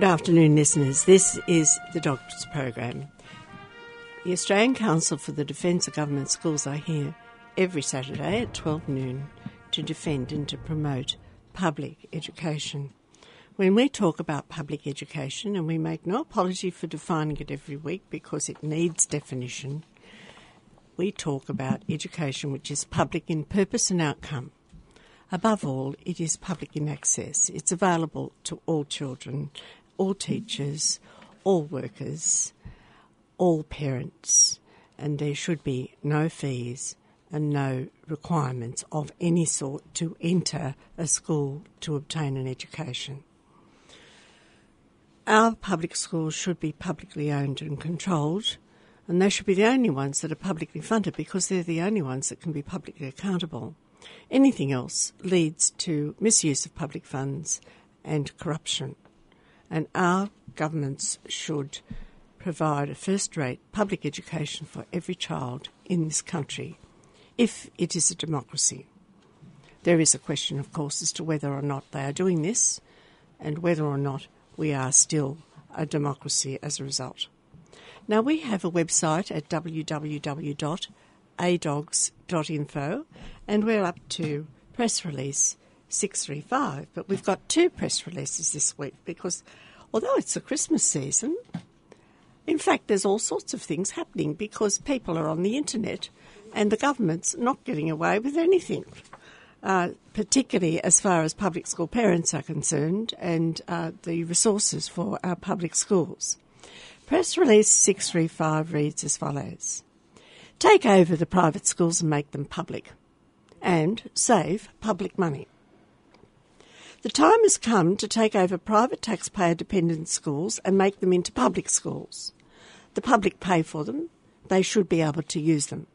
Good afternoon, listeners. This is the Dogs Program. The Australian Council for the Defence of Government Schools are here every Saturday at 12 noon to defend and to promote public education. When we talk about public education, and we make no apology for defining it every week because it needs definition, we talk about education which is public in purpose and outcome. Above all, it is public in access. It's available to all children all teachers, all workers, all parents, and there should be no fees and no requirements of any sort to enter a school to obtain an education. Our public schools should be publicly owned and controlled, and they should be the only ones that are publicly funded because they're the only ones that can be publicly accountable. Anything else leads to misuse of public funds and corruption and our governments should provide a first rate public education for every child in this country if it is a democracy. There is a question, of course, as to whether or not they are doing this and whether or not we are still a democracy as a result. Now, we have a website at www.adogs.info and we're up to press release 635. But we've got two press releases this week because although it's the Christmas season, in fact, there's all sorts of things happening because people are on the internet and the government's not getting away with anything. Uh, particularly as far as public school parents are concerned and uh, the resources for our public schools. Press release 635 reads as follows Take over the private schools and make them public, and save public money. The time has come to take over private taxpayer dependent schools and make them into public schools. The public pay for them, they should be able to use them.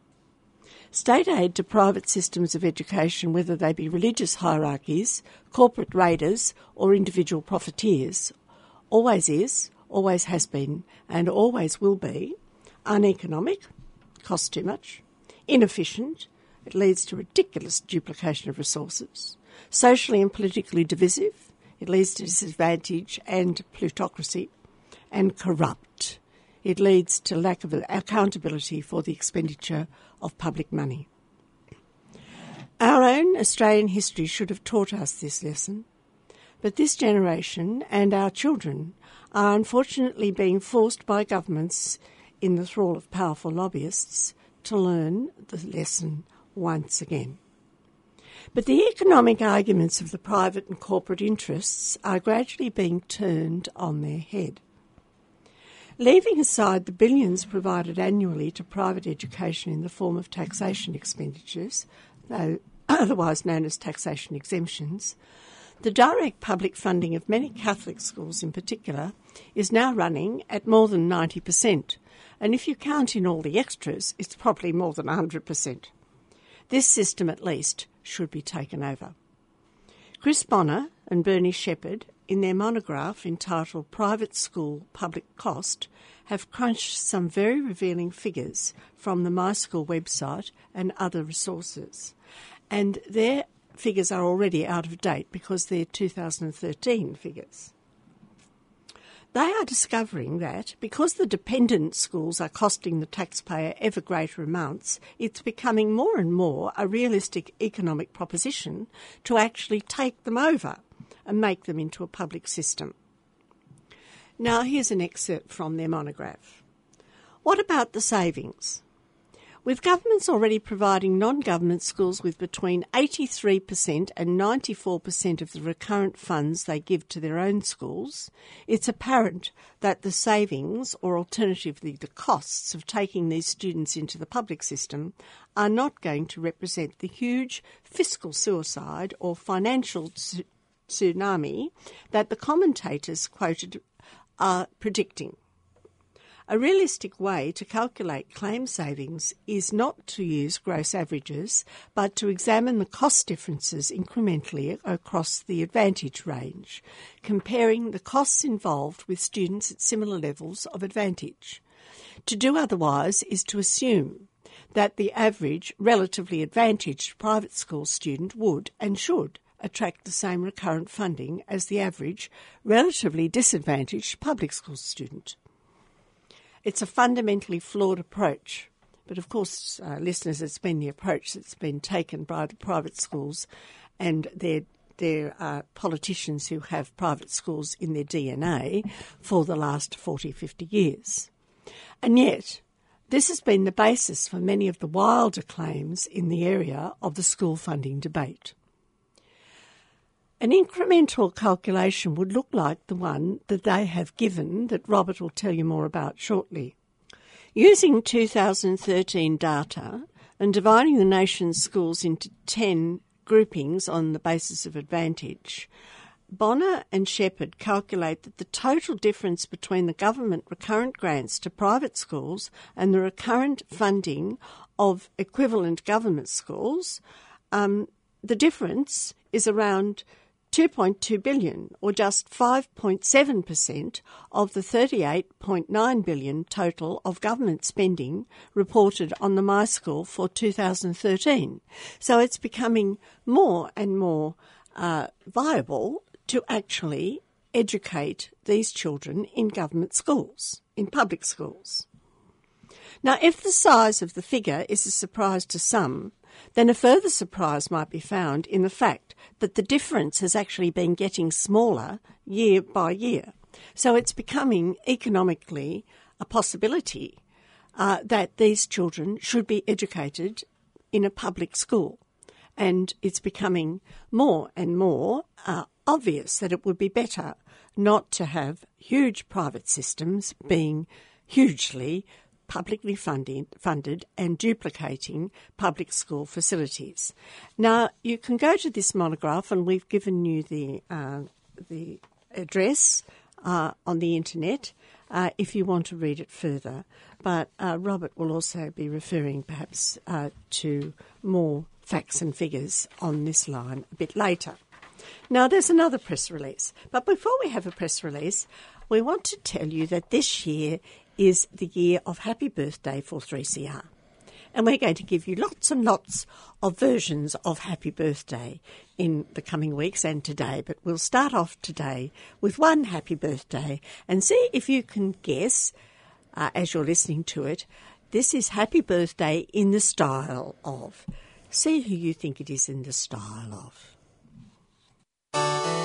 State aid to private systems of education, whether they be religious hierarchies, corporate raiders, or individual profiteers, always is, always has been, and always will be uneconomic, costs too much, inefficient, it leads to ridiculous duplication of resources, socially and politically divisive, it leads to disadvantage and plutocracy, and corrupt. It leads to lack of accountability for the expenditure of public money. Our own Australian history should have taught us this lesson, but this generation and our children are unfortunately being forced by governments in the thrall of powerful lobbyists to learn the lesson once again. But the economic arguments of the private and corporate interests are gradually being turned on their head. Leaving aside the billions provided annually to private education in the form of taxation expenditures, though otherwise known as taxation exemptions, the direct public funding of many Catholic schools in particular is now running at more than 90%. And if you count in all the extras, it's probably more than 100%. This system, at least, should be taken over. Chris Bonner and Bernie Shepherd, in their monograph entitled Private School Public Cost, have crunched some very revealing figures from the My School website and other resources. And their figures are already out of date because they're 2013 figures. They are discovering that because the dependent schools are costing the taxpayer ever greater amounts, it's becoming more and more a realistic economic proposition to actually take them over and make them into a public system. Now, here's an excerpt from their monograph. What about the savings? With governments already providing non government schools with between 83% and 94% of the recurrent funds they give to their own schools, it's apparent that the savings, or alternatively the costs, of taking these students into the public system are not going to represent the huge fiscal suicide or financial tsunami that the commentators quoted are predicting. A realistic way to calculate claim savings is not to use gross averages, but to examine the cost differences incrementally across the advantage range, comparing the costs involved with students at similar levels of advantage. To do otherwise is to assume that the average relatively advantaged private school student would and should attract the same recurrent funding as the average relatively disadvantaged public school student. It's a fundamentally flawed approach. But of course, uh, listeners, it's been the approach that's been taken by the private schools, and there there are politicians who have private schools in their DNA for the last 40, 50 years. And yet, this has been the basis for many of the wilder claims in the area of the school funding debate. An incremental calculation would look like the one that they have given, that Robert will tell you more about shortly. Using 2013 data and dividing the nation's schools into 10 groupings on the basis of advantage, Bonner and Shepherd calculate that the total difference between the government recurrent grants to private schools and the recurrent funding of equivalent government schools, um, the difference is around 2.2 billion, or just 5.7% of the 38.9 billion total of government spending reported on the MySchool for 2013. So it's becoming more and more uh, viable to actually educate these children in government schools, in public schools. Now, if the size of the figure is a surprise to some, then a further surprise might be found in the fact that the difference has actually been getting smaller year by year. So it's becoming economically a possibility uh, that these children should be educated in a public school. And it's becoming more and more uh, obvious that it would be better not to have huge private systems being hugely publicly funding, funded and duplicating public school facilities. Now, you can go to this monograph, and we've given you the, uh, the address uh, on the internet uh, if you want to read it further. But uh, Robert will also be referring perhaps uh, to more facts and figures on this line a bit later. Now, there's another press release. But before we have a press release, we want to tell you that this year is the year of happy birthday for 3CR. And we're going to give you lots and lots of versions of happy birthday in the coming weeks and today. But we'll start off today with one happy birthday and see if you can guess, uh, as you're listening to it, this is happy birthday in the style of. See who you think it is in the style of.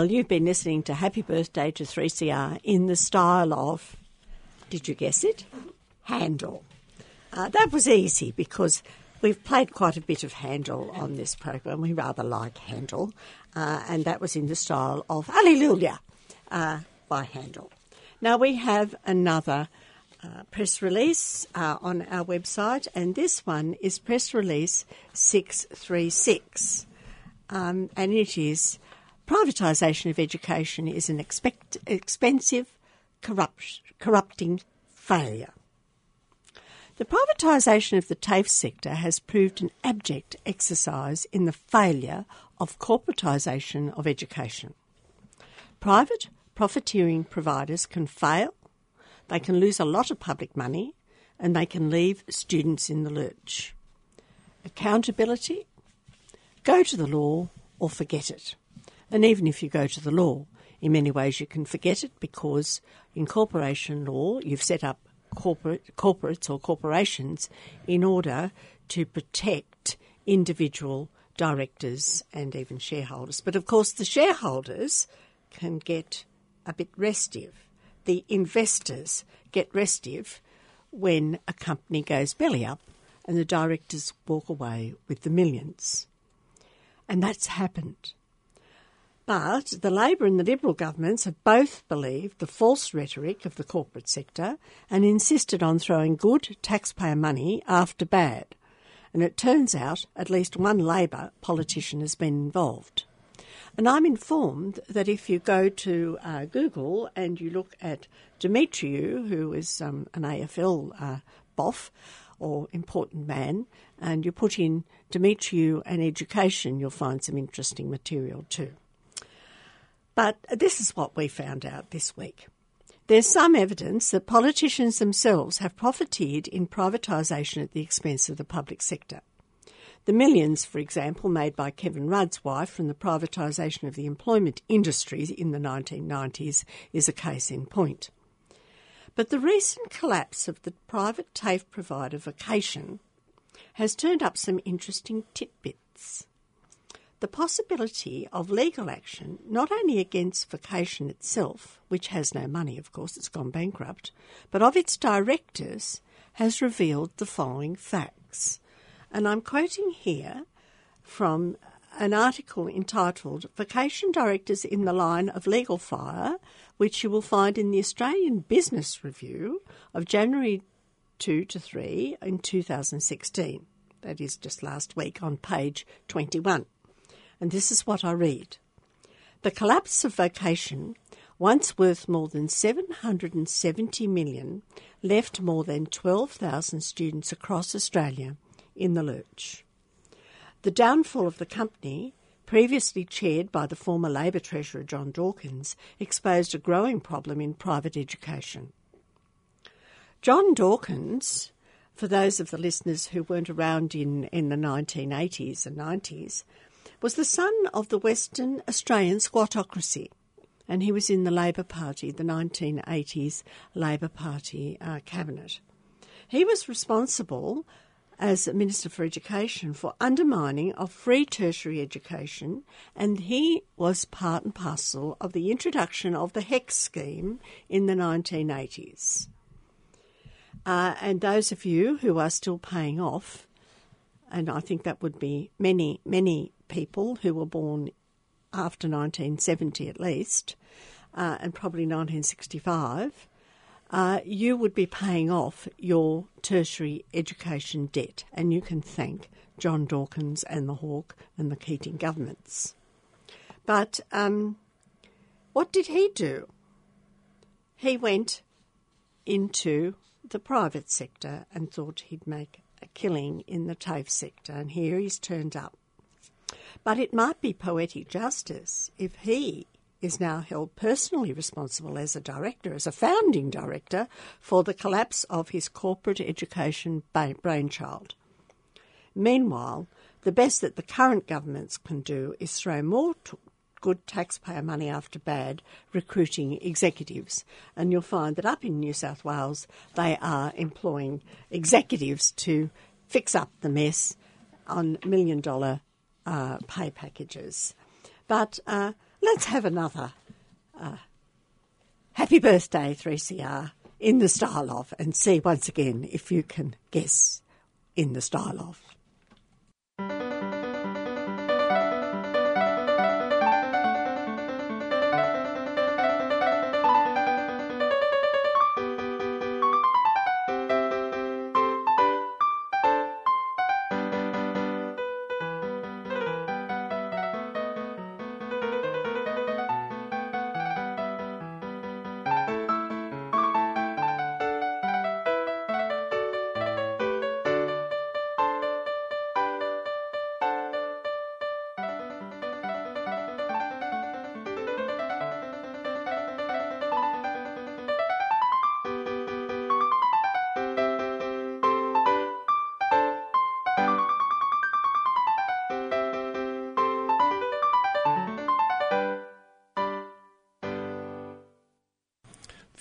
Well, you've been listening to Happy Birthday to 3CR in the style of, did you guess it? Handel. Uh, that was easy because we've played quite a bit of Handel on this program. We rather like Handel, uh, and that was in the style of Alleluia uh, by Handel. Now we have another uh, press release uh, on our website, and this one is press release 636. Um, and it is privatisation of education is an expect, expensive, corrupt, corrupting failure. The privatisation of the TAFE sector has proved an abject exercise in the failure of corporatisation of education. Private profiteering providers can fail, they can lose a lot of public money, and they can leave students in the lurch. Accountability? Go to the law or forget it. And even if you go to the law, in many ways you can forget it because in corporation law you've set up corporate corporates or corporations in order to protect individual directors and even shareholders. But of course the shareholders can get a bit restive. The investors get restive when a company goes belly up and the directors walk away with the millions. And that's happened. But the Labor and the Liberal governments have both believed the false rhetoric of the corporate sector and insisted on throwing good taxpayer money after bad. And it turns out at least one Labor politician has been involved. And I'm informed that if you go to uh, Google and you look at Demetriou, who is um, an AFL uh, boff or important man, and you put in Demetriou and education, you'll find some interesting material too. But this is what we found out this week. There's some evidence that politicians themselves have profiteered in privatisation at the expense of the public sector. The millions, for example, made by Kevin Rudd's wife from the privatisation of the employment industry in the 1990s is a case in point. But the recent collapse of the private TAFE provider Vocation has turned up some interesting tidbits. The possibility of legal action, not only against Vocation itself, which has no money, of course, it's gone bankrupt, but of its directors, has revealed the following facts. And I'm quoting here from an article entitled Vocation Directors in the Line of Legal Fire, which you will find in the Australian Business Review of January 2 to 3 in 2016. That is just last week on page 21. And this is what I read. The collapse of vocation, once worth more than 770 million, left more than 12,000 students across Australia in the lurch. The downfall of the company, previously chaired by the former Labor Treasurer John Dawkins, exposed a growing problem in private education. John Dawkins, for those of the listeners who weren't around in, in the 1980s and 90s, was the son of the Western Australian squattocracy, and he was in the Labor Party, the 1980s Labor Party uh, cabinet. He was responsible as Minister for Education for undermining of free tertiary education, and he was part and parcel of the introduction of the HECS scheme in the 1980s. Uh, and those of you who are still paying off, and I think that would be many, many people who were born after 1970 at least, uh, and probably 1965, uh, you would be paying off your tertiary education debt, and you can thank John Dawkins and the Hawke and the Keating governments. But um, what did he do? He went into the private sector and thought he'd make a killing in the TAFE sector, and here he's turned up. But it might be poetic justice if he is now held personally responsible as a director, as a founding director, for the collapse of his corporate education brainchild. Meanwhile, the best that the current governments can do is throw more t- good taxpayer money after bad recruiting executives. And you'll find that up in New South Wales, they are employing executives to fix up the mess on million dollar uh, pay packages. But uh, let's have another uh, happy birthday 3CR in the style of and see once again if you can guess in the style of.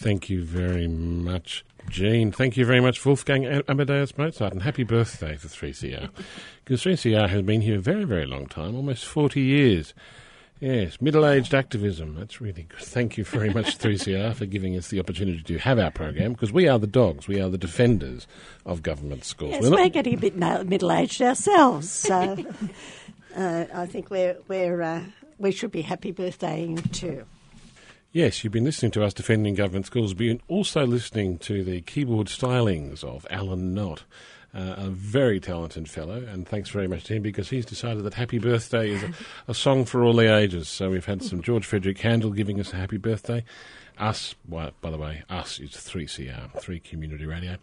Thank you very much, Jean. Thank you very much, Wolfgang Amadeus Mozart, and happy birthday to 3CR. because 3CR has been here a very, very long time, almost 40 years. Yes, middle aged activism. That's really good. Thank you very much, 3CR, for giving us the opportunity to have our program because we are the dogs. We are the defenders of government schools. Yes, we're, we're getting a bit middle aged ourselves. So uh, I think we're, we're, uh, we should be happy birthdaying too. Yes, you've been listening to us defending government schools, but you're also listening to the keyboard stylings of Alan Knott uh, a very talented fellow, and thanks very much to him because he's decided that Happy Birthday is a, a song for all the ages. So we've had some George Frederick Handel giving us a happy birthday. Us, well, by the way, us is 3CR, 3 Community Radio.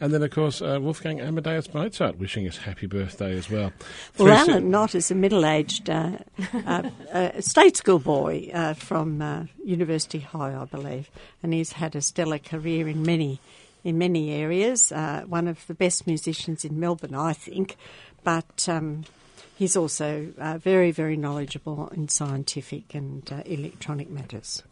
And then, of course, uh, Wolfgang Amadeus Mozart wishing us happy birthday as well. Well, Alan Knott is a middle aged uh, uh, uh, state school boy uh, from uh, University High, I believe, and he's had a stellar career in many in many areas. Uh, one of the best musicians in Melbourne, I think, but um, he's also uh, very, very knowledgeable in scientific and uh, electronic matters.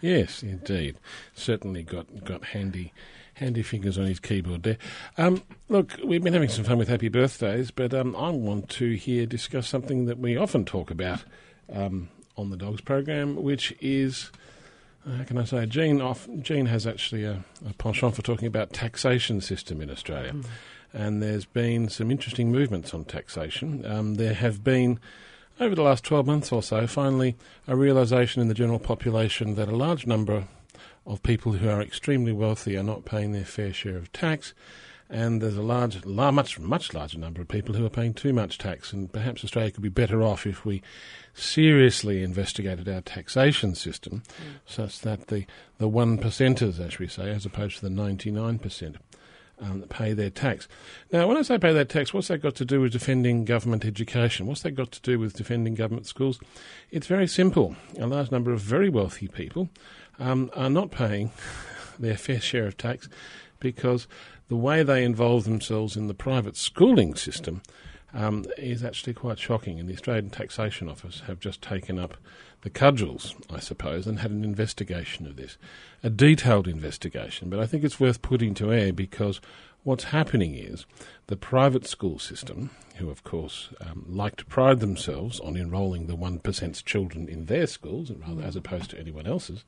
Yes, indeed. Certainly got got handy handy fingers on his keyboard there. Um, look, we've been having some fun with happy birthdays, but um, I want to here discuss something that we often talk about um, on the Dogs program, which is how can I say? Jean, off, Jean has actually a, a, penchant for talking about taxation system in Australia. Mm. And there's been some interesting movements on taxation. Um, there have been, over the last 12 months or so, finally a realisation in the general population that a large number of people who are extremely wealthy are not paying their fair share of tax and there's a large, much, much larger number of people who are paying too much tax, and perhaps Australia could be better off if we seriously investigated our taxation system, mm. such that the the one percenters, as we say, as opposed to the ninety nine percent. Um, pay their tax. Now, when I say pay their tax, what's that got to do with defending government education? What's that got to do with defending government schools? It's very simple. A large number of very wealthy people um, are not paying their fair share of tax because the way they involve themselves in the private schooling system um, is actually quite shocking. And the Australian Taxation Office have just taken up the cudgels, I suppose, and had an investigation of this, a detailed investigation. But I think it's worth putting to air because what's happening is the private school system, who of course um, like to pride themselves on enrolling the 1%'s children in their schools, rather as opposed to anyone else's,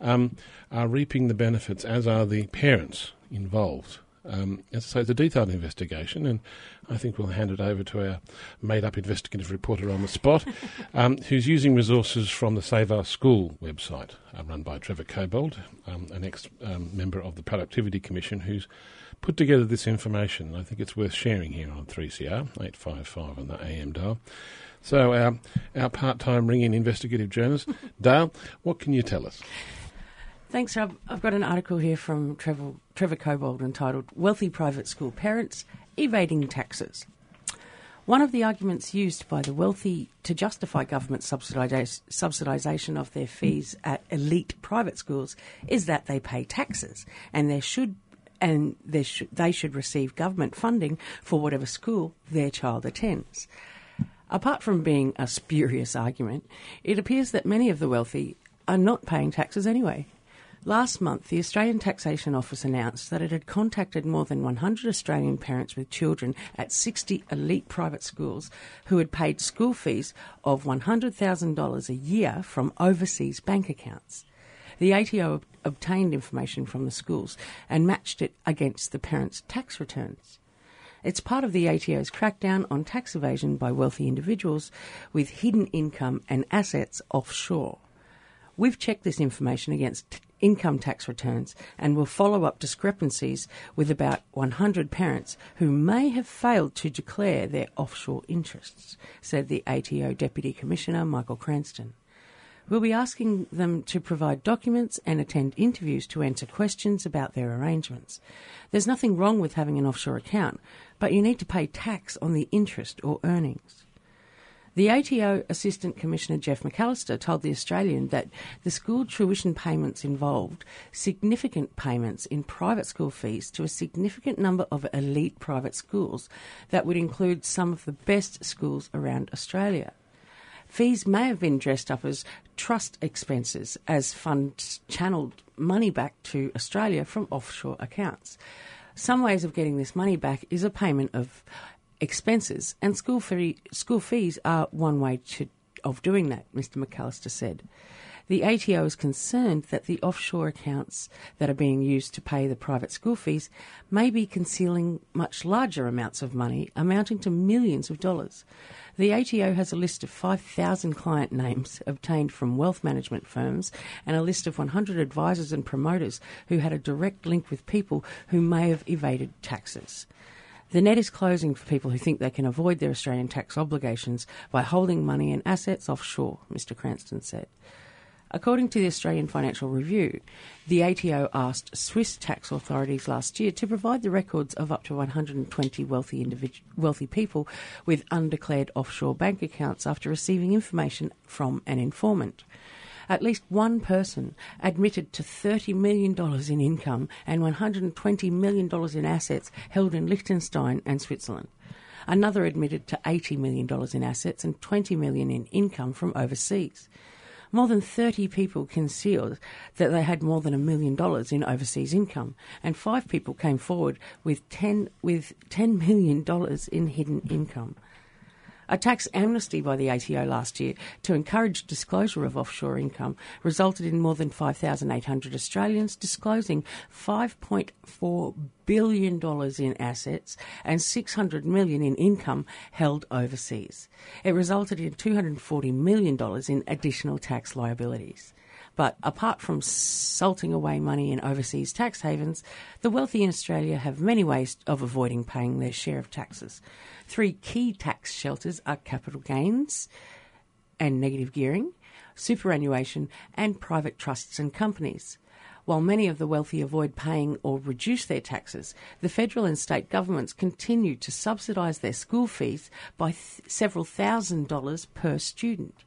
um, are reaping the benefits, as are the parents involved. Um, so it's a detailed investigation, and I think we'll hand it over to our made-up investigative reporter on the spot, um, who's using resources from the Save Our School website, uh, run by Trevor Cobbold, um, an ex-member of the Productivity Commission, who's put together this information. I think it's worth sharing here on 3CR 855 on the AM dial. So our our part-time ring-in investigative journalist, Dale, what can you tell us? Thanks, Rob. I've got an article here from Trevor, Trevor Cobbold entitled Wealthy Private School Parents Evading Taxes. One of the arguments used by the wealthy to justify government subsidisation of their fees at elite private schools is that they pay taxes and there should and sh- they should receive government funding for whatever school their child attends. Apart from being a spurious argument, it appears that many of the wealthy are not paying taxes anyway. Last month, the Australian Taxation Office announced that it had contacted more than 100 Australian parents with children at 60 elite private schools who had paid school fees of $100,000 a year from overseas bank accounts. The ATO obtained information from the schools and matched it against the parents' tax returns. It's part of the ATO's crackdown on tax evasion by wealthy individuals with hidden income and assets offshore. We've checked this information against income tax returns and will follow up discrepancies with about 100 parents who may have failed to declare their offshore interests, said the ATO Deputy Commissioner Michael Cranston. We'll be asking them to provide documents and attend interviews to answer questions about their arrangements. There's nothing wrong with having an offshore account, but you need to pay tax on the interest or earnings. The ATO Assistant Commissioner Jeff McAllister told The Australian that the school tuition payments involved significant payments in private school fees to a significant number of elite private schools that would include some of the best schools around Australia. Fees may have been dressed up as trust expenses as funds channeled money back to Australia from offshore accounts. Some ways of getting this money back is a payment of expenses, and school fee, school fees are one way to, of doing that. Mr. McAllister said. The ATO is concerned that the offshore accounts that are being used to pay the private school fees may be concealing much larger amounts of money, amounting to millions of dollars. The ATO has a list of 5,000 client names obtained from wealth management firms and a list of 100 advisors and promoters who had a direct link with people who may have evaded taxes. The net is closing for people who think they can avoid their Australian tax obligations by holding money and assets offshore, Mr. Cranston said. According to the Australian Financial Review, the ATO asked Swiss tax authorities last year to provide the records of up to 120 wealthy individu- wealthy people with undeclared offshore bank accounts after receiving information from an informant. At least one person admitted to $30 million in income and $120 million in assets held in Liechtenstein and Switzerland. Another admitted to $80 million in assets and 20 million in income from overseas more than 30 people concealed that they had more than a million dollars in overseas income, and five people came forward with 10, with $10 million in hidden income. A tax amnesty by the ATO last year to encourage disclosure of offshore income resulted in more than 5,800 Australians disclosing $5.4 billion in assets and 600 million in income held overseas. It resulted in $240 million in additional tax liabilities. But apart from salting away money in overseas tax havens, the wealthy in Australia have many ways of avoiding paying their share of taxes. Three key tax shelters are capital gains and negative gearing, superannuation, and private trusts and companies. While many of the wealthy avoid paying or reduce their taxes, the federal and state governments continue to subsidise their school fees by th- several thousand dollars per student.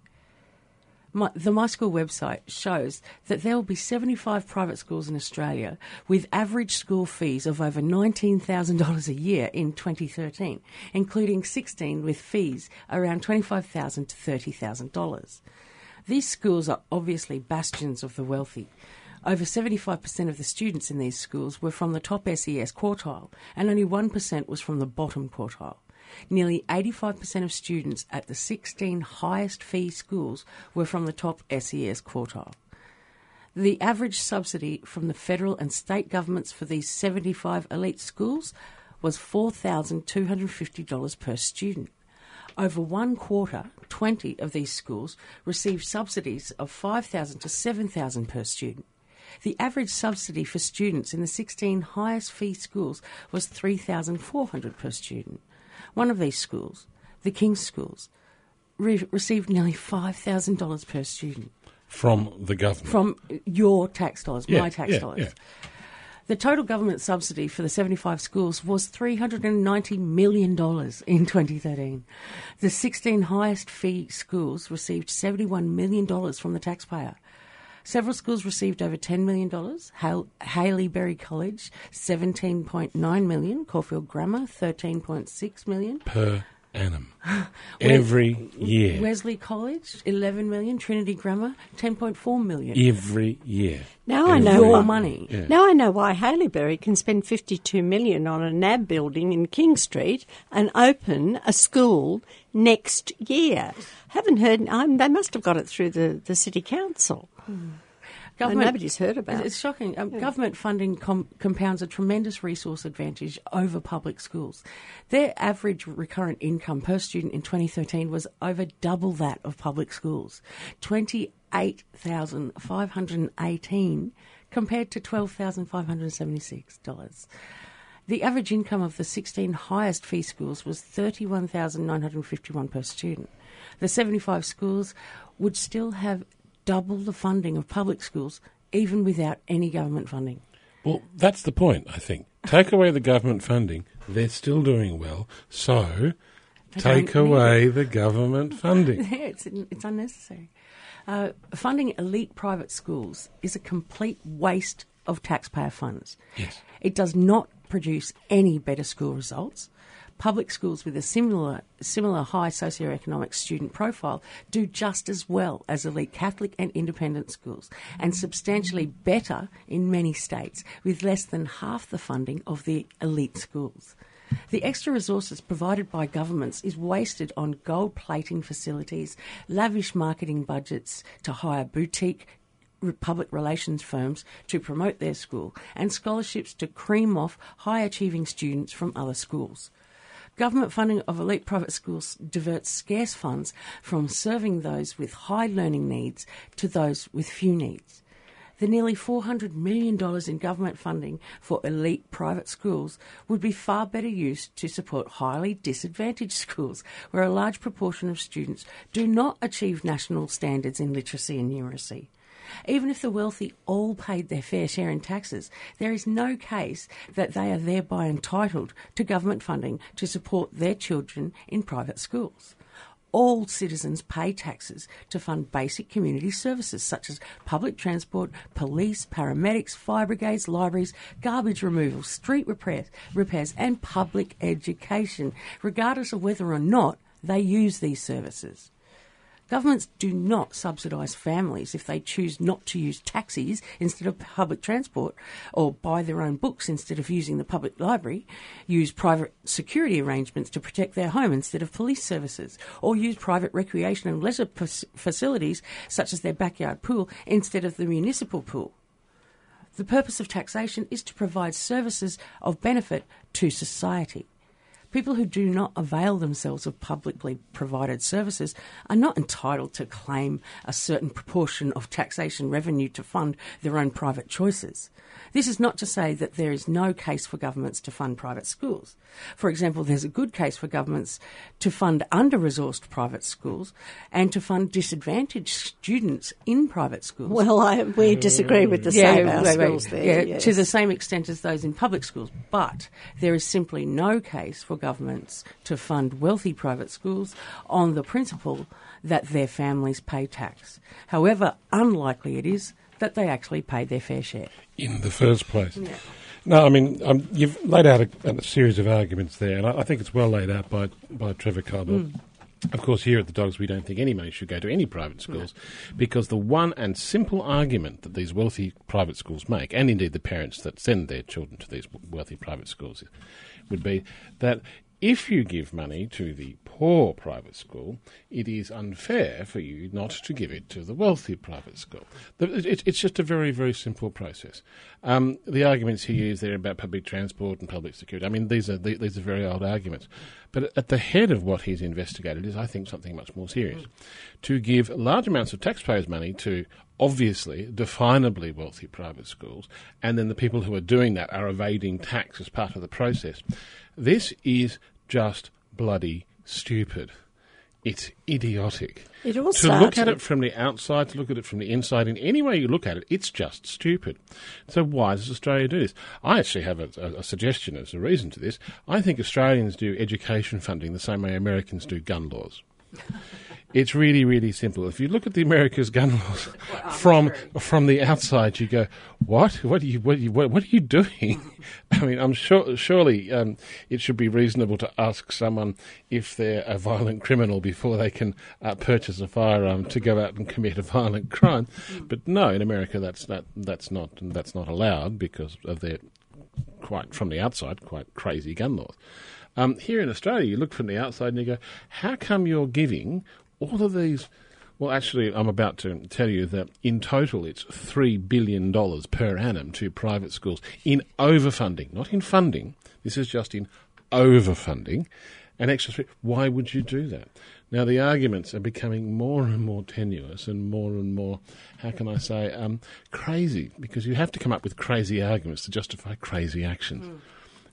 My, the My School website shows that there will be 75 private schools in Australia with average school fees of over $19,000 a year in 2013, including 16 with fees around $25,000 to $30,000. These schools are obviously bastions of the wealthy. Over 75% of the students in these schools were from the top SES quartile, and only 1% was from the bottom quartile. Nearly 85% of students at the 16 highest fee schools were from the top SES quartile. The average subsidy from the federal and state governments for these 75 elite schools was $4,250 per student. Over one quarter, 20 of these schools received subsidies of 5,000 to 7,000 per student. The average subsidy for students in the 16 highest fee schools was 3,400 per student. One of these schools, the King's Schools, re- received nearly $5,000 per student. From the government? From your tax dollars, Yeah, my tax yeah, dollars. yeah. The total government subsidy for the 75 schools was $390 million in 2013. The 16 highest fee schools received $71 million from the taxpayer. Several schools received over $10 million. Hale- Haileybury College, 17.9 million. Caulfield Grammar, 13.6 million. Per annum. Every year. Wesley College, 11 million. Trinity Grammar, 10.4 million. Every year. Now I know Your why. money. Yeah. Now I know why Haileybury can spend 52 million on a NAB building in King Street and open a school next year. Haven't heard. Um, they must have got it through the, the city council. Nobody's heard about It's, it. it's shocking. Um, Government funding com- compounds a tremendous resource advantage over public schools. Their average recurrent income per student in 2013 was over double that of public schools, twenty-eight thousand five hundred eighteen compared to twelve thousand five hundred seventy-six dollars. The average income of the 16 highest fee schools was 31,951 per student. The 75 schools would still have double the funding of public schools even without any government funding. Well, that's the point, I think. Take away the government funding, they're still doing well, so take away the government funding. it's, it's unnecessary. Uh, funding elite private schools is a complete waste of taxpayer funds. Yes. It does not produce any better school results. Public schools with a similar similar high socioeconomic student profile do just as well as elite Catholic and independent schools, and substantially better in many states, with less than half the funding of the elite schools. The extra resources provided by governments is wasted on gold plating facilities, lavish marketing budgets to hire boutique public relations firms to promote their school, and scholarships to cream off high achieving students from other schools. Government funding of elite private schools diverts scarce funds from serving those with high learning needs to those with few needs. The nearly $400 million in government funding for elite private schools would be far better used to support highly disadvantaged schools, where a large proportion of students do not achieve national standards in literacy and numeracy. Even if the wealthy all paid their fair share in taxes, there is no case that they are thereby entitled to government funding to support their children in private schools all citizens pay taxes to fund basic community services such as public transport, police, paramedics, fire brigades, libraries, garbage removal, street repairs, repairs and public education, regardless of whether or not they use these services. Governments do not subsidise families if they choose not to use taxis instead of public transport, or buy their own books instead of using the public library, use private security arrangements to protect their home instead of police services, or use private recreation and leisure facilities such as their backyard pool instead of the municipal pool. The purpose of taxation is to provide services of benefit to society. People who do not avail themselves of publicly provided services are not entitled to claim a certain proportion of taxation revenue to fund their own private choices. This is not to say that there is no case for governments to fund private schools. For example, there's a good case for governments to fund under resourced private schools and to fund disadvantaged students in private schools. Well, I, we disagree with the yeah, Our wait, Schools there. Yeah, yes. To the same extent as those in public schools. But there is simply no case for governments to fund wealthy private schools on the principle that their families pay tax. However unlikely it is that they actually pay their fair share. In the first place. Yeah. No, I mean, um, you've laid out a, a, series of arguments there, and I, I, think it's well laid out by, by Trevor Cobbold. Mm. Of course, here at the Dogs, we don't think any money should go to any private schools no. because the one and simple argument that these wealthy private schools make, and indeed the parents that send their children to these wealthy private schools, would be that if you give money to the poor private school, it is unfair for you not to give it to the wealthy private school. It's just a very, very simple process. Um, the arguments he used there about public transport and public security, I mean, these are these are very old arguments. But at the head of what he's investigated is, I think, something much more serious. To give large amounts of taxpayers' money to obviously, definably wealthy private schools, and then the people who are doing that are evading tax as part of the process. This is just bloody stupid. It's idiotic. It all to look at it from the outside, to look at it from the inside, in any way you look at it, it's just stupid. So why does Australia do this? I actually have a, a, a suggestion as a reason to this. I think Australians do education funding the same way Americans do gun laws. It's really, really simple. If you look at the America's gun laws from from the outside, you go, "What? What are you? What are you? What, are you doing?" I mean, I'm sure surely um, it should be reasonable to ask someone if they're a violent criminal before they can uh, purchase a firearm to go out and commit a violent crime. Mm. But no, in America, that's that that's not that's not allowed because of their quite from the outside quite crazy gun laws. Um, here in Australia, you look from the outside and you go, how come you're giving all of these. Well, actually, I'm about to tell you that in total it's $3 billion per annum to private schools in overfunding, not in funding. This is just in overfunding. And extra three. Why would you do that? Now, the arguments are becoming more and more tenuous and more and more, how can I say, um, crazy, because you have to come up with crazy arguments to justify crazy actions. Mm.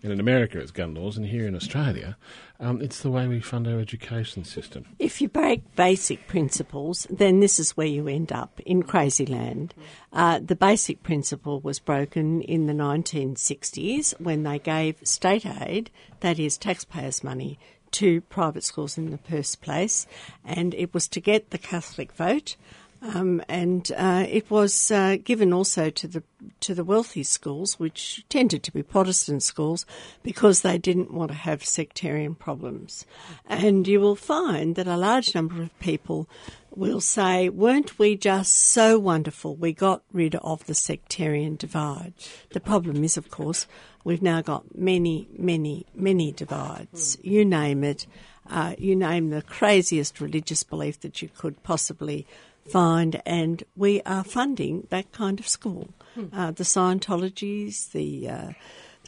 And in America, it's gun laws, and here in Australia, um, it's the way we fund our education system. If you break basic principles, then this is where you end up in crazy land. Uh, the basic principle was broken in the 1960s when they gave state aid, that is, taxpayers' money, to private schools in the first place, and it was to get the Catholic vote. Um, and uh, it was uh, given also to the to the wealthy schools, which tended to be Protestant schools, because they didn't want to have sectarian problems. And you will find that a large number of people will say, "Weren't we just so wonderful? We got rid of the sectarian divide." The problem is, of course, we've now got many, many, many divides. You name it. Uh, you name the craziest religious belief that you could possibly find, and we are funding that kind of school. Hmm. Uh, the Scientologies, the uh,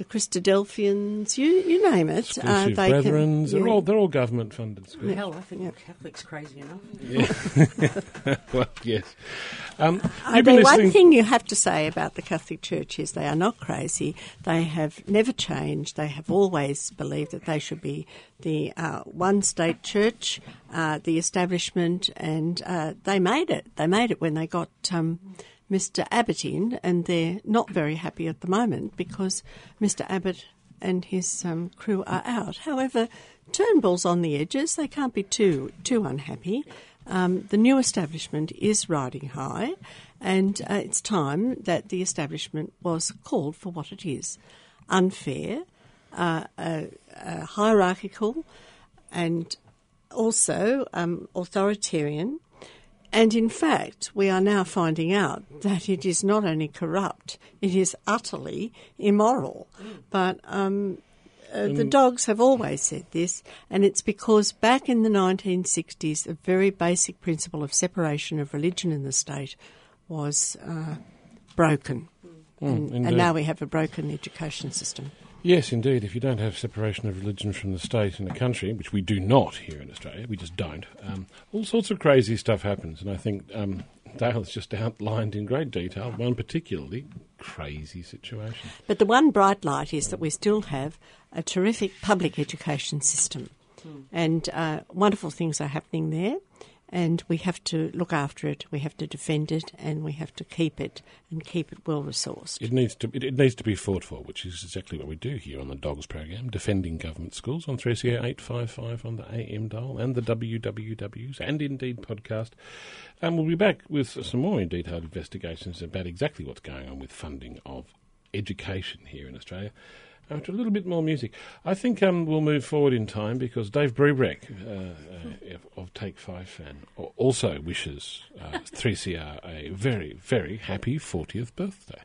the Christadelphians, you you name it. Uh, they Brethrens, can, they're all they're all government funded schools. Hell, I think yeah. Catholics crazy enough. Yeah. well, yes. Um, uh, the one thing you have to say about the Catholic Church is they are not crazy. They have never changed. They have always believed that they should be the uh, one state church, uh, the establishment, and uh, they made it. They made it when they got. Um, Mr. Abbott in, and they're not very happy at the moment because Mr. Abbott and his um, crew are out. However, Turnbull's on the edges; they can't be too too unhappy. Um, the new establishment is riding high, and uh, it's time that the establishment was called for what it is: unfair, uh, uh, hierarchical, and also um, authoritarian and in fact, we are now finding out that it is not only corrupt, it is utterly immoral. But um, uh, the mm. dogs have always said this, and it's because back in the 1960s, a very basic principle of separation of religion and the state was uh, broken. Mm, and, and now we have a broken education system. Yes, indeed. If you don't have separation of religion from the state in a country, which we do not here in Australia, we just don't, um, all sorts of crazy stuff happens. And I think um, Dale has just outlined in great detail one particularly crazy situation. But the one bright light is that we still have a terrific public education system. Mm. And uh, wonderful things are happening there and we have to look after it, we have to defend it, and we have to keep it and keep it well resourced. It needs to it, it needs to be fought for, which is exactly what we do here on the Dogs program, defending government schools on 3CR 855 on the AM dial and the WWWs and indeed podcast. And we'll be back with some more in detailed investigations about exactly what's going on with funding of education here in Australia after a little bit more music. I think um, we'll move forward in time because Dave Brubeck uh, uh, of Take Five fan also wishes uh, 3CR a very, very happy 40th birthday.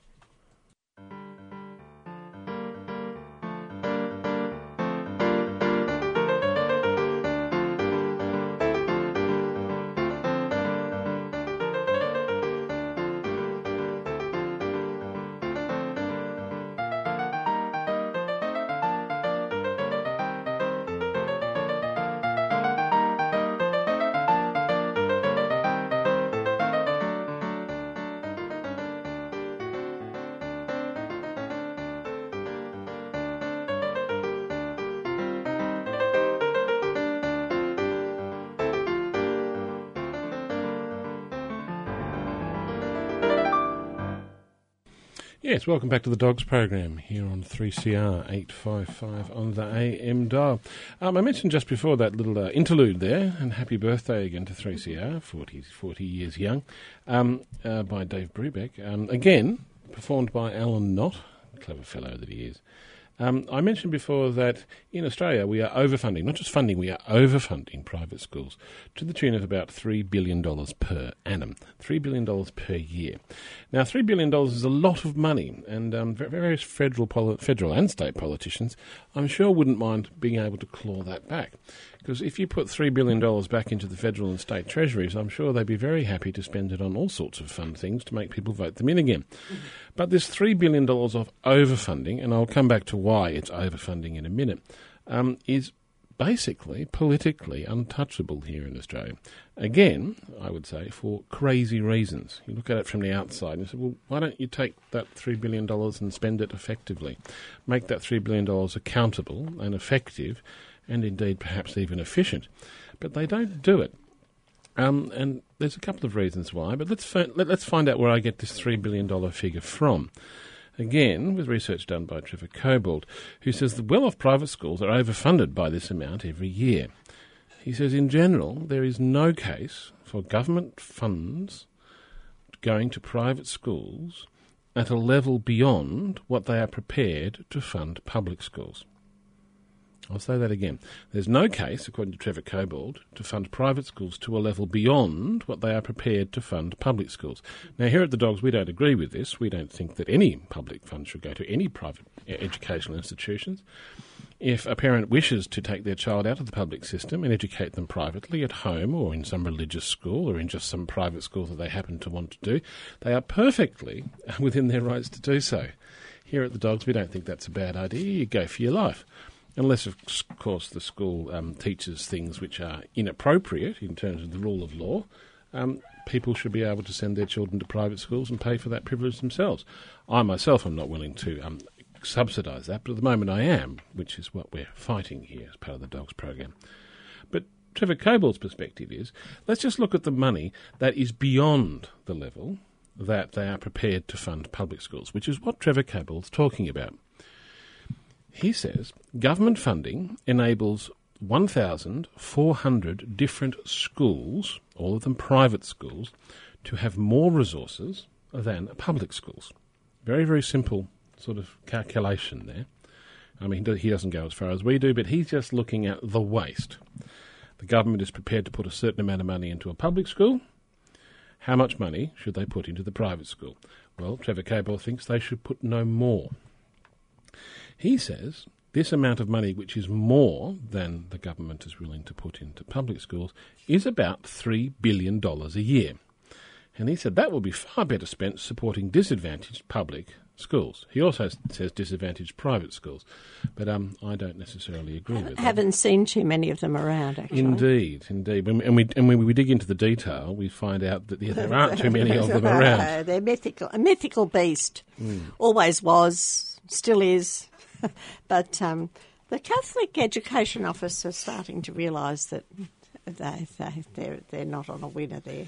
Welcome back to the Dogs program here on 3CR 855 on the AM dial. Um, I mentioned just before that little uh, interlude there, and happy birthday again to 3CR, 40, 40 years young, um, uh, by Dave Brubeck. Um, again, performed by Alan Knott, clever fellow that he is. Um, I mentioned before that in Australia we are overfunding, not just funding, we are overfunding private schools to the tune of about $3 billion per annum, $3 billion per year. Now, $3 billion is a lot of money, and um, various federal, poli- federal and state politicians, I'm sure, wouldn't mind being able to claw that back. Because if you put $3 billion back into the federal and state treasuries, I'm sure they'd be very happy to spend it on all sorts of fun things to make people vote them in again. Mm-hmm. But this $3 billion of overfunding, and I'll come back to why it's overfunding in a minute, um, is basically politically untouchable here in Australia. Again, I would say for crazy reasons. You look at it from the outside and you say, well, why don't you take that $3 billion and spend it effectively? Make that $3 billion accountable and effective and indeed perhaps even efficient. But they don't do it. Um, and there's a couple of reasons why, but let's, let, us find out where I get this $3 billion figure from. Again, with research done by Trevor Cobbold, who says the well off private schools are overfunded by this amount every year. He says, in general, there is no case for government funds going to private schools at a level beyond what they are prepared to fund public schools. I'll say that again. There's no case, according to Trevor Cobbold, to fund private schools to a level beyond what they are prepared to fund public schools. Now, here at the Dogs, we don't agree with this. We don't think that any public funds should go to any private educational institutions. If a parent wishes to take their child out of the public system and educate them privately at home or in some religious school or in just some private school that they happen to want to do, they are perfectly within their rights to do so. Here at the Dogs, we don't think that's a bad idea. You go for your life unless, of course, the school um, teaches things which are inappropriate in terms of the rule of law. Um, people should be able to send their children to private schools and pay for that privilege themselves. I myself am not willing to um, subsidise that, but at the moment I am, which is what we're fighting here as part of the Dogs program. But Trevor Cobbold's perspective is let's just look at the money that is beyond the level that they are prepared to fund public schools, which is what Trevor Cobbold's talking about. He says government funding enables 1,400 different schools, all of them private schools, to have more resources than public schools. Very, very simple sort of calculation there. I mean, he doesn't go as far as we do, but he's just looking at the waste. The government is prepared to put a certain amount of money into a public school. How much money should they put into the private school? Well, Trevor Cobbold thinks they should put no more. He says this amount of money, which is more than the government is willing to put into public schools, is about $3 billion a year. And he said that will be far better spent supporting disadvantaged public schools. He also says disadvantaged private schools, but um, I don't necessarily agree with that. Haven't seen too many of them around, actually. Indeed, indeed. When, and, we, and when we dig into the detail, we find out that yeah, there aren't too many of them around. They're mythical, a mythical beast. Mm. Always was, still is. but um, the Catholic Education Office are starting to realise that they, they, they're, they're not on a winner there.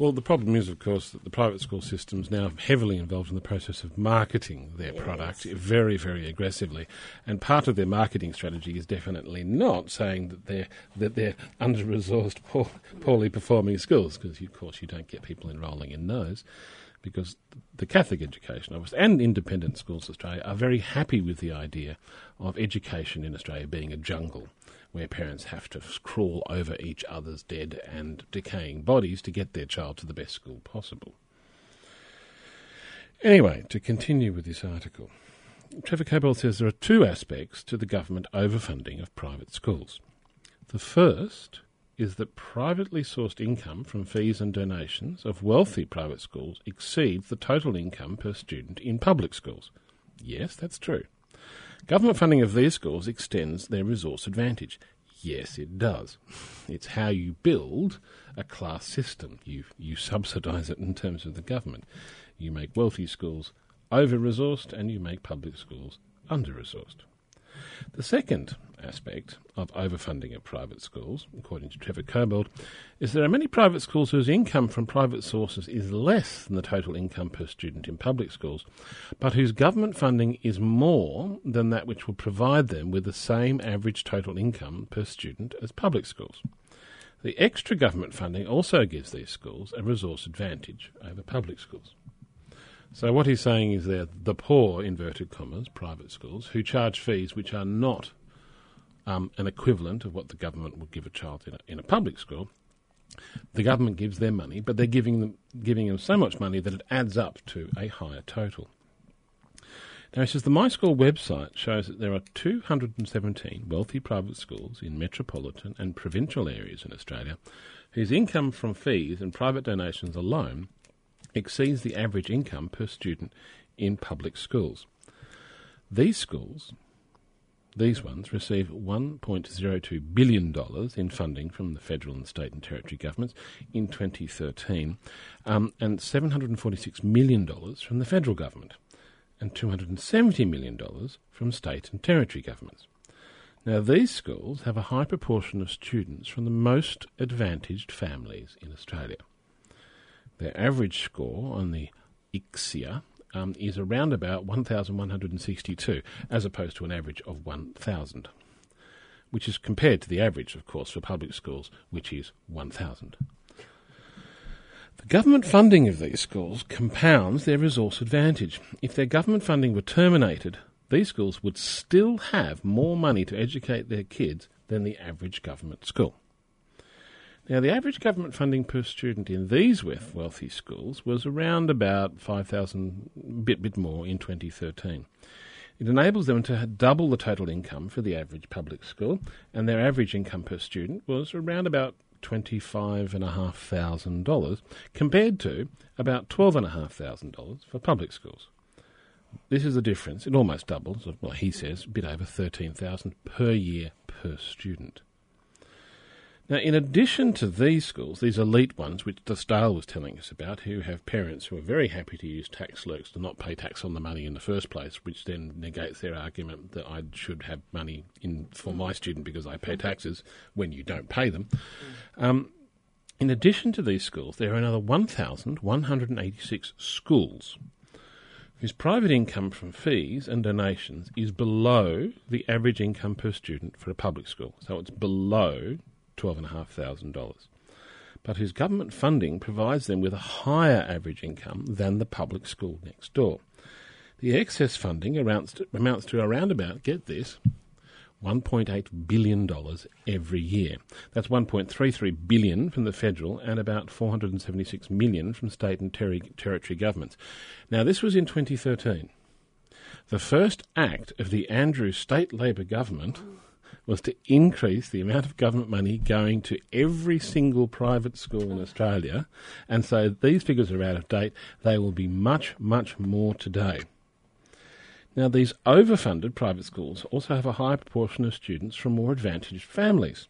Well, the problem is, of course, that the private school system's now heavily involved in the process of marketing their yes. product very, very aggressively, and part of their marketing strategy is definitely not saying that they're that they're under-resourced, poor, poorly performing schools, because of course you don't get people enrolling in those because the Catholic Education Office and independent schools Australia are very happy with the idea of education in Australia being a jungle where parents have to crawl over each other's dead and decaying bodies to get their child to the best school possible. Anyway, to continue with this article, Trevor Cobbold says there are two aspects to the government overfunding of private schools. The first is that privately sourced income from fees and donations of wealthy private schools exceeds the total income per student in public schools. Yes, that's true. Government funding of these schools extends their resource advantage. Yes, it does. It's how you build a class system. You, you subsidise it in terms of the government. You make wealthy schools over resourced and you make public schools under resourced. The second aspect of overfunding of private schools, according to Trevor Cobbold, is there are many private schools whose income from private sources is less than the total income per student in public schools, but whose government funding is more than that which will provide them with the same average total income per student as public schools. The extra government funding also gives these schools a resource advantage over public schools. So what he's saying is that the poor, inverted commas, private schools, who charge fees which are not um, an equivalent of what the government would give a child in a, in a public school, the government gives them money, but they're giving them, giving them so much money that it adds up to a higher total. Now, he says the My School website shows that there are 217 wealthy private schools in metropolitan and provincial areas in Australia whose income from fees and private donations alone exceeds the average income per student in public schools. These schools, these ones, receive $1.02 billion in funding from the federal and state and territory governments in 2013, um, and $746 million from the federal government, and $270 million from state and territory governments. Now, these schools have a high proportion of students from the most advantaged families in Australia. Their average score on the ICSEA um, is around about 1,162, as opposed to an average of 1,000, which is compared to the average, of course, for public schools, which is 1,000. The government funding of these schools compounds their resource advantage. If their government funding were terminated, these schools would still have more money to educate their kids than the average government school. Now, the average government funding per student in these wealthy schools was around about 5,000, bit bit more in 2013. It enables them to double the total income for the average public school, and their average income per student was around about $25,500 compared to about $12,500 for public schools. This is the difference. It almost doubles. Well, he says a bit over 13000 per year per student. Now, in addition to these schools, these elite ones, which the Dale was telling us about, who have parents who are very happy to use tax lurks to not pay tax on the money in the first place, which then negates their argument that I should have money in for my student because I pay taxes when you don't pay them. Um, in addition to these schools, there are another 1,186 schools whose private income from fees and donations is below the average income per student for a public school. So it's below $12,500, but whose government funding provides them with a higher average income than the public school next door. The excess funding amounts to, around about, get this, $1.8 billion every year. That's 1.33 billion from the federal and about 476 million from state and ter- territory governments. Now this was in 2013. The first act of the Andrews state Labor government was to increase the amount of government money going to every single private school in Australia. And so these figures are out of date. They will be much, much more today. Now, these overfunded private schools also have a high proportion of students from more advantaged families.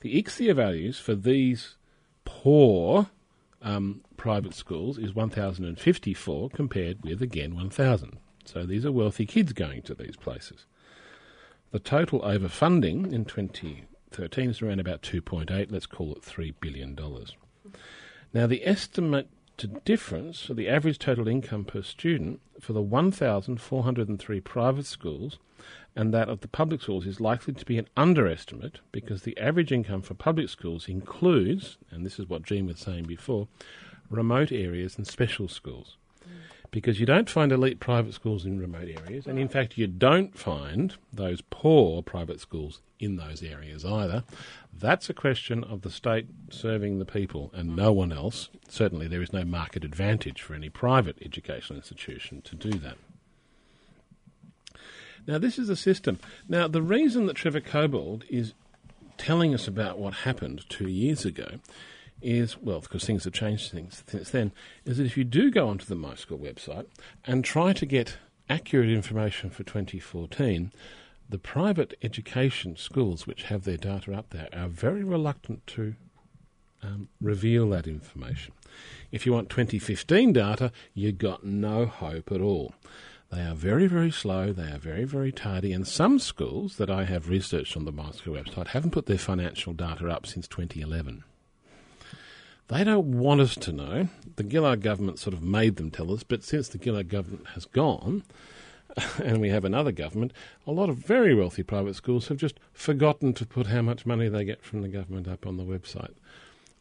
The ICSEA values for these poor um, private schools is 1,054 compared with, again, 1,000. So these are wealthy kids going to these places. The total overfunding in 2013 is around about 2.8, let's call it $3 billion. Now, the estimated difference for the average total income per student for the 1,403 private schools and that of the public schools is likely to be an underestimate because the average income for public schools includes, and this is what Jean was saying before, remote areas and special schools because you don't find elite private schools in remote areas, and in fact, you don't find those poor private schools in those areas either. That's a question of the state serving the people and no one else. Certainly, there is no market advantage for any private educational institution to do that. Now, this is a system. Now, the reason that Trevor Cobbold is telling us about what happened two years ago is, well, because things have changed things since then, is that if you do go onto the MySchool website and try to get accurate information for 2014, the private education schools which have their data up there are very reluctant to um, reveal that information. If you want 2015 data, you've got no hope at all. They are very, very slow, they are very, very tardy, and some schools that I have researched on the MySchool website haven't put their financial data up since 2011. They don't want us to know. The Gillard government sort of made them tell us, but since the Gillard government has gone, and we have another government, a lot of very wealthy private schools have just forgotten to put how much money they get from the government up on the website.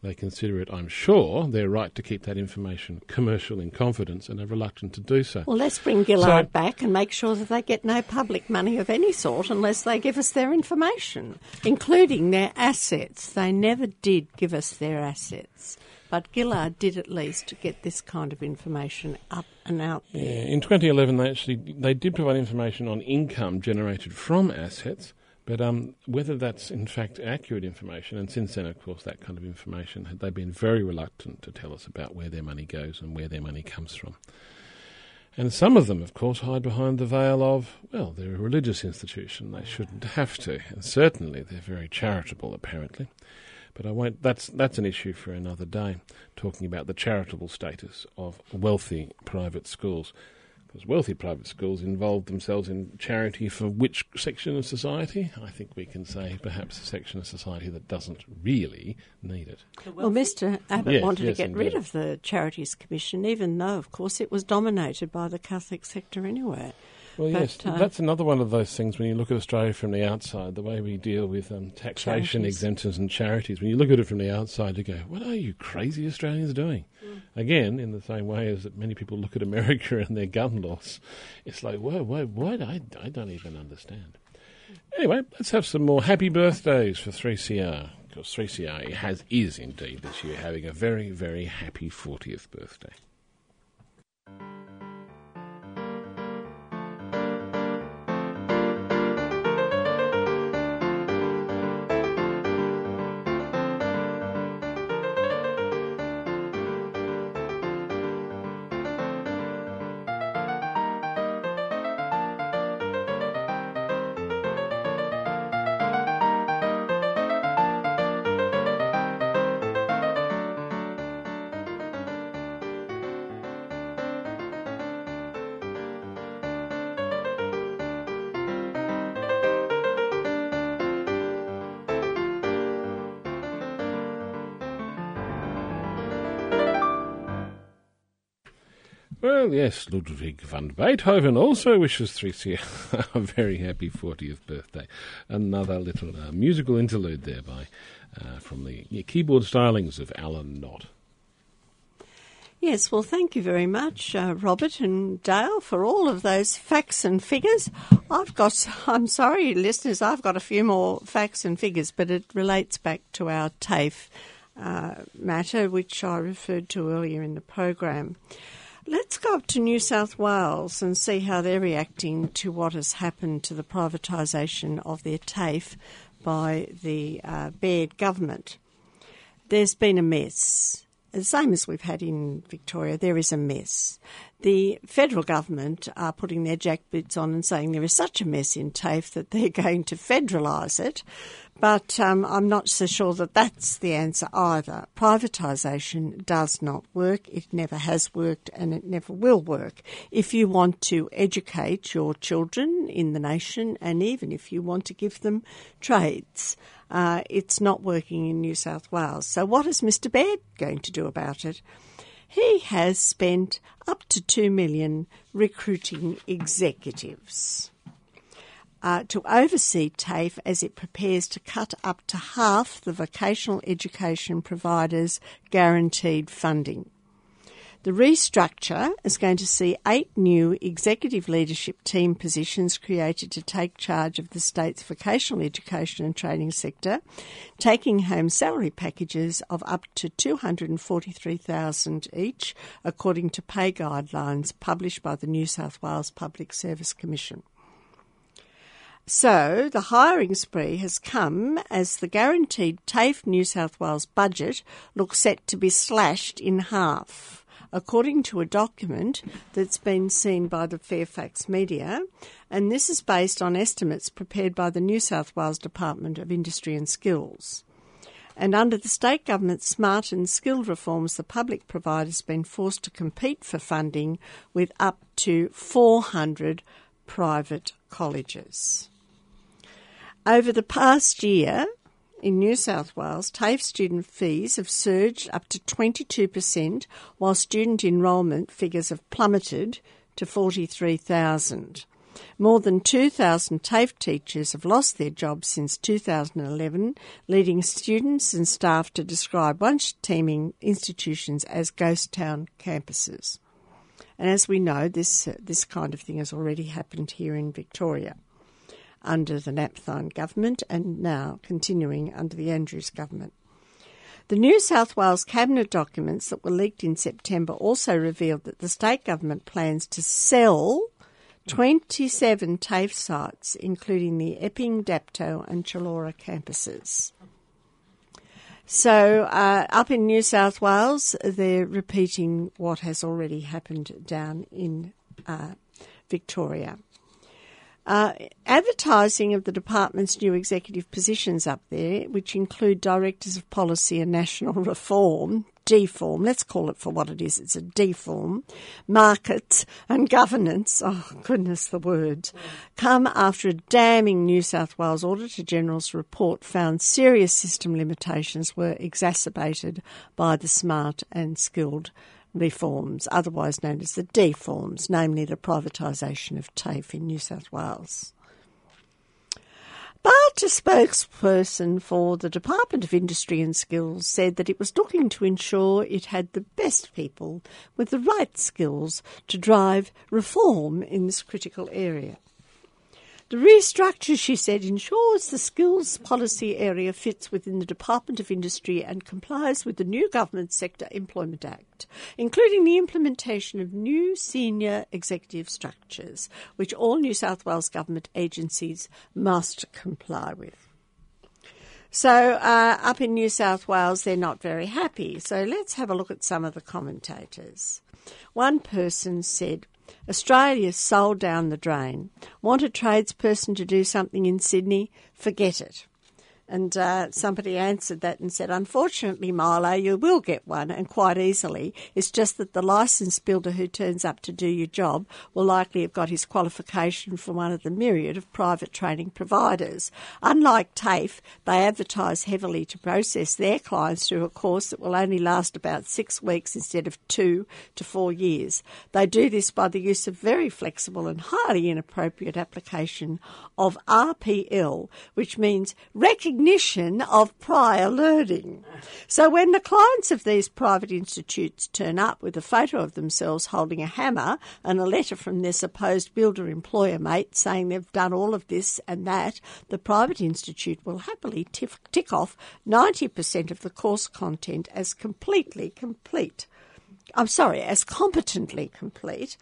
They consider it, I'm sure, their right to keep that information commercial in confidence and are reluctant to do so. Well, let's bring Gillard so, back and make sure that they get no public money of any sort unless they give us their information, including their assets. They never did give us their assets. But Gillard did at least get this kind of information up and out there. Yeah, in 2011, they actually they did provide information on income generated from assets, but um, whether that's in fact accurate information, and since then, of course, that kind of information, they've been very reluctant to tell us about where their money goes and where their money comes from. And some of them, of course, hide behind the veil of, well, they're a religious institution, they shouldn't have to. And certainly they're very charitable, apparently. But I won't. That's that's an issue for another day. Talking about the charitable status of wealthy private schools because wealthy private schools involved themselves in charity for which section of society? I think we can say perhaps a section of society that doesn't really need it. Well, Mr. Abbott yes, wanted yes, to get indeed. rid of the Charities Commission, even though, of course, it was dominated by the Catholic sector anyway. Well, But, yes, uh, that's another one of those things when you look at Australia from the outside, the way we deal with um, taxation Charities. exemptions and charities. When you look at it from the outside, you go, what are you crazy Australians doing? Mm. Again, in the same way as that many people look at America and their gun laws, it's like, whoa, whoa, what? I, I don't even understand. Anyway, let's have some more happy birthdays for 3CR. Because 3CR has, is indeed this year having a very, very happy 40th birthday. Well, yes, Ludwig van Beethoven also wishes 3CR a very happy 40th birthday. Another little uh, musical interlude there by, uh, from the yeah, keyboard stylings of Alan Knott. Yes, well, thank you very much, uh, Robert and Dale, for all of those facts and figures. I've got, I'm sorry, listeners, I've got a few more facts and figures, but it relates back to our TAFE uh, matter, which I referred to earlier in the program. Let's go up to New South Wales and see how they're reacting to what has happened to the privatisation of their TAFE by the uh, Baird government. There's been a mess. The same as we've had in Victoria, there is a mess. The federal government are putting their jackboots on and saying there is such a mess in TAFE that they're going to federalise it. But um, I'm not so sure that that's the answer either. Privatisation does not work. It never has worked and it never will work. If you want to educate your children in the nation and even if you want to give them trades, uh, it's not working in New South Wales. So, what is Mr. Baird going to do about it? He has spent up to two million recruiting executives uh, to oversee TAFE as it prepares to cut up to half the vocational education providers' guaranteed funding. The restructure is going to see eight new executive leadership team positions created to take charge of the state's vocational education and training sector, taking home salary packages of up to 243,000 each according to pay guidelines published by the New South Wales Public Service Commission. So, the hiring spree has come as the guaranteed TAFE New South Wales budget looks set to be slashed in half, according to a document that's been seen by the Fairfax media, and this is based on estimates prepared by the New South Wales Department of Industry and Skills. And under the state government's smart and skilled reforms, the public provider's been forced to compete for funding with up to 400 private colleges. Over the past year, in New South Wales, TAFE student fees have surged up to 22%, while student enrolment figures have plummeted to 43,000. More than 2,000 TAFE teachers have lost their jobs since 2011, leading students and staff to describe once teeming institutions as ghost town campuses. And as we know, this, this kind of thing has already happened here in Victoria under the Napthine government and now continuing under the Andrews government. The New South Wales cabinet documents that were leaked in September also revealed that the state government plans to sell 27 TAFE sites, including the Epping, Dapto, and Chullora campuses. So, uh, up in New South Wales, they're repeating what has already happened down in uh, Victoria. Uh, advertising of the department's new executive positions up there, which include directors of policy and national reform, deform, let's call it for what it is, it's a deform, markets and governance, oh goodness the words, come after a damning New South Wales Auditor General's report found serious system limitations were exacerbated by the smart and skilled reforms, otherwise known as the deforms, namely the privatisation of TAFE in New South Wales. But a spokesperson for the Department of Industry and Skills said that it was looking to ensure it had the best people with the right skills to drive reform in this critical area. The restructure, she said, ensures the skills policy area fits within the Department of Industry and complies with the new Government Sector Employment Act, including the implementation of new senior executive structures, which all New South Wales government agencies must comply with. So, uh, up in New South Wales, they're not very happy. So, let's have a look at some of the commentators. One person said, Australia sold down the drain. Want a tradesperson to do something in Sydney? Forget it. And uh, somebody answered that and said, Unfortunately, Milo, you will get one and quite easily. It's just that the licensed builder who turns up to do your job will likely have got his qualification from one of the myriad of private training providers. Unlike TAFE, they advertise heavily to process their clients through a course that will only last about six weeks instead of two to four years. They do this by the use of very flexible and highly inappropriate application of RPL, which means recognition recognition of prior learning. So when the clients of these private institutes turn up with a photo of themselves holding a hammer and a letter from their supposed builder employer mate saying they've done all of this and that, the private institute will happily tick off 90% of the course content as completely complete. I'm sorry, as competently complete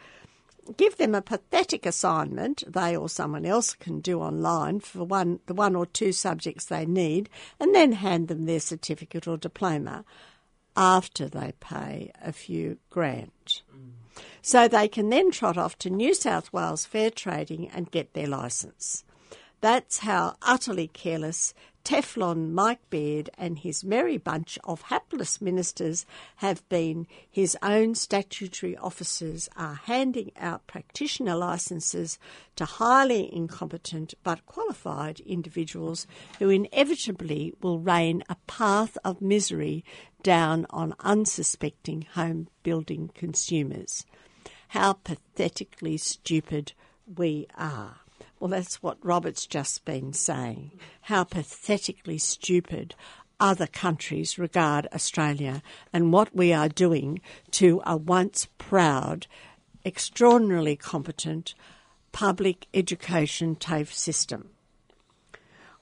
give them a pathetic assignment they or someone else can do online for one the one or two subjects they need and then hand them their certificate or diploma after they pay a few grand. Mm. So they can then trot off to New South Wales Fair Trading and get their licence. That's how utterly careless Teflon Mike Baird and his merry bunch of hapless ministers have been his own statutory officers are handing out practitioner licences to highly incompetent but qualified individuals who inevitably will rain a path of misery down on unsuspecting home building consumers. How pathetically stupid we are. Well, that's what Robert's just been saying. How pathetically stupid other countries regard Australia and what we are doing to a once proud, extraordinarily competent public education TAFE system.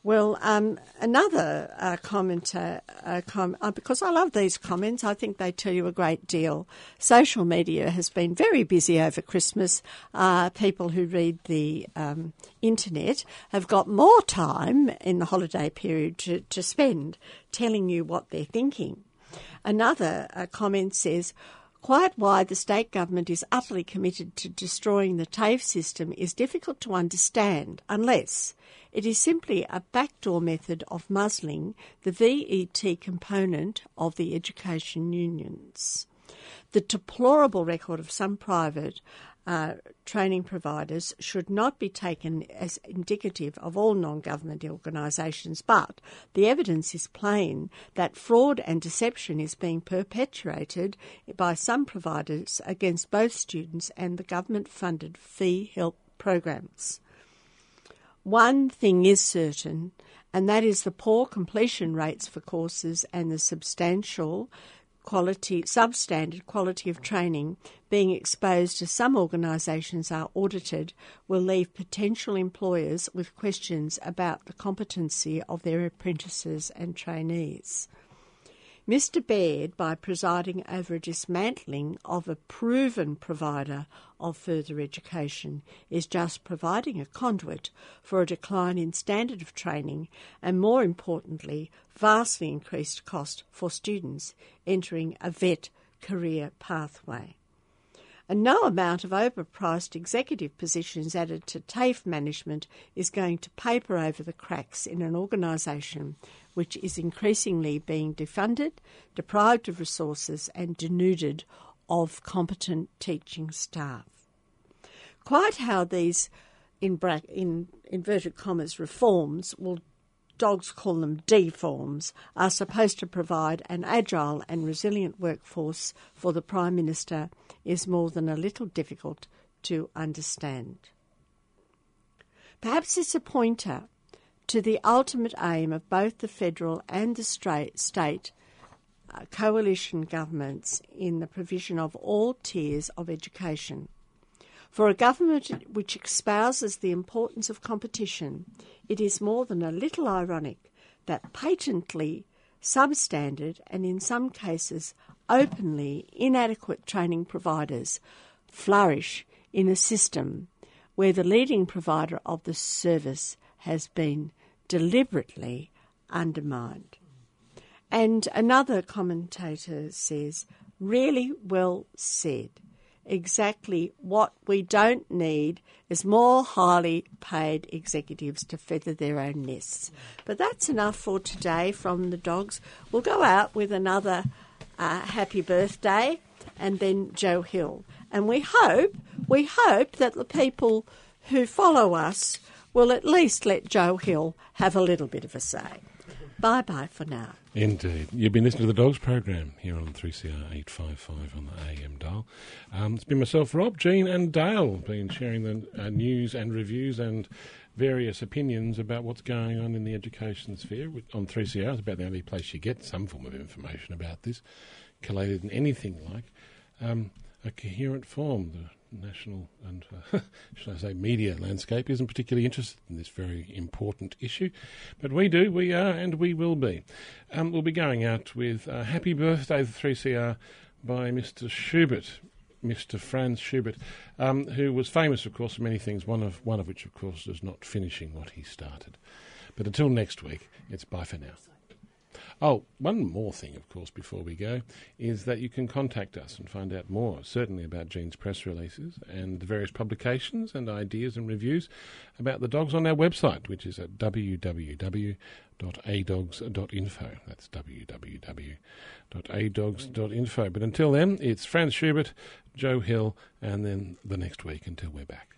Well, um, another uh, commenter, uh, com- uh, because I love these comments, I think they tell you a great deal. Social media has been very busy over Christmas. Uh, people who read the um, internet have got more time in the holiday period to, to spend telling you what they're thinking. Another uh, comment says, Quite why the state government is utterly committed to destroying the TAFE system is difficult to understand unless it is simply a backdoor method of muzzling the VET component of the education unions. The deplorable record of some private uh, training providers should not be taken as indicative of all non government organisations, but the evidence is plain that fraud and deception is being perpetuated by some providers against both students and the government funded fee help programs. One thing is certain, and that is the poor completion rates for courses and the substantial quality, substandard quality of training being exposed as some organisations are audited will leave potential employers with questions about the competency of their apprentices and trainees. Mr. Baird, by presiding over a dismantling of a proven provider of further education, is just providing a conduit for a decline in standard of training and, more importantly, vastly increased cost for students entering a VET career pathway and no amount of overpriced executive positions added to TAFE management is going to paper over the cracks in an organisation which is increasingly being defunded, deprived of resources, and denuded of competent teaching staff. Quite how these, in, in inverted commas, reforms will dogs call them deforms, are supposed to provide an agile and resilient workforce for the Prime Minister is more than a little difficult to understand. Perhaps it's a pointer to the ultimate aim of both the federal and the state uh, coalition governments in the provision of all tiers of education. For a government which espouses the importance of competition, it is more than a little ironic that patently substandard and in some cases openly inadequate training providers flourish in a system where the leading provider of the service has been deliberately undermined. And another commentator says, really well said exactly what we don't need is more highly paid executives to feather their own nests. But that's enough for today from the dogs. We'll go out with another uh, happy birthday and then Joe Hill. And we hope, we hope that the people who follow us will at least let Joe Hill have a little bit of a say. Bye bye for now. Indeed. You've been listening to the Dogs program here on 3CR 855 on the AM dial. Um, it's been myself, Rob, Jean, and Dale, been sharing the uh, news and reviews and various opinions about what's going on in the education sphere on 3CR. It's about the only place you get some form of information about this, collated in anything like um, a coherent form. The national and, uh, should I say, media landscape isn't particularly interested in this very important issue. But we do, we are, and we will be. Um, we'll be going out with uh, Happy Birthday, the 3CR, by Mr. Schubert. Mr. Franz Schubert, um, who was famous, of course, for many things. One of one of which, of course, is not finishing what he started. But until next week, it's bye for now. Oh, one more thing, of course, before we go, is that you can contact us and find out more, certainly about Jean's press releases and the various publications and ideas and reviews about the dogs on our website, which is at www.adogs.info. That's www.adogs.info. But until then, it's Franz Schubert, Joe Hill, and then the next week until we're back.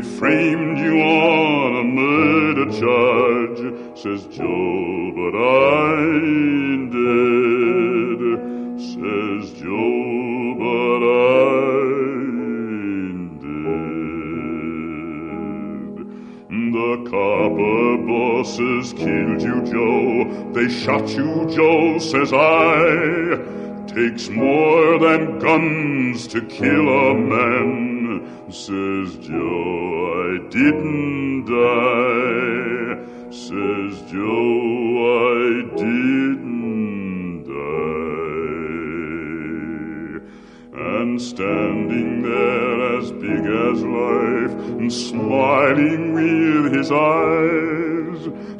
They framed you on a murder charge, says Joe, but I ain't dead, says Joe, but I ain't dead. The copper bosses killed you, Joe. They shot you, Joe, says I. Takes more than guns to kill a man, says Joe. I didn't die, says Joe. I didn't die. And standing there as big as life, and smiling with his eyes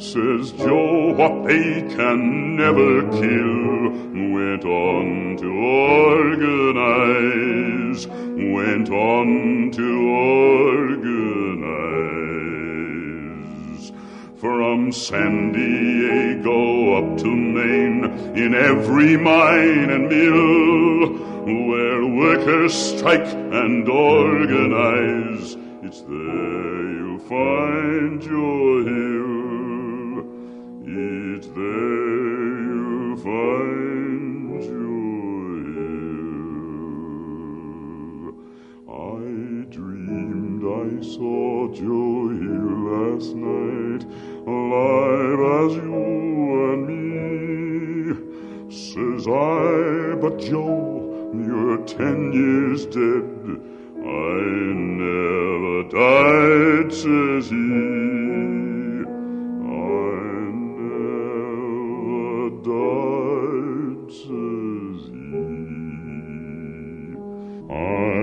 says Joe, what they can never kill. Went on to organize, went on to organize. From San Diego up to Maine, in every mine and mill, where workers strike and organize, it's there you'll find your hill. It's there you'll find saw Joe here last night, alive as you and me. Says I, but Joe, you're ten years dead. I never died says he I died, says he. I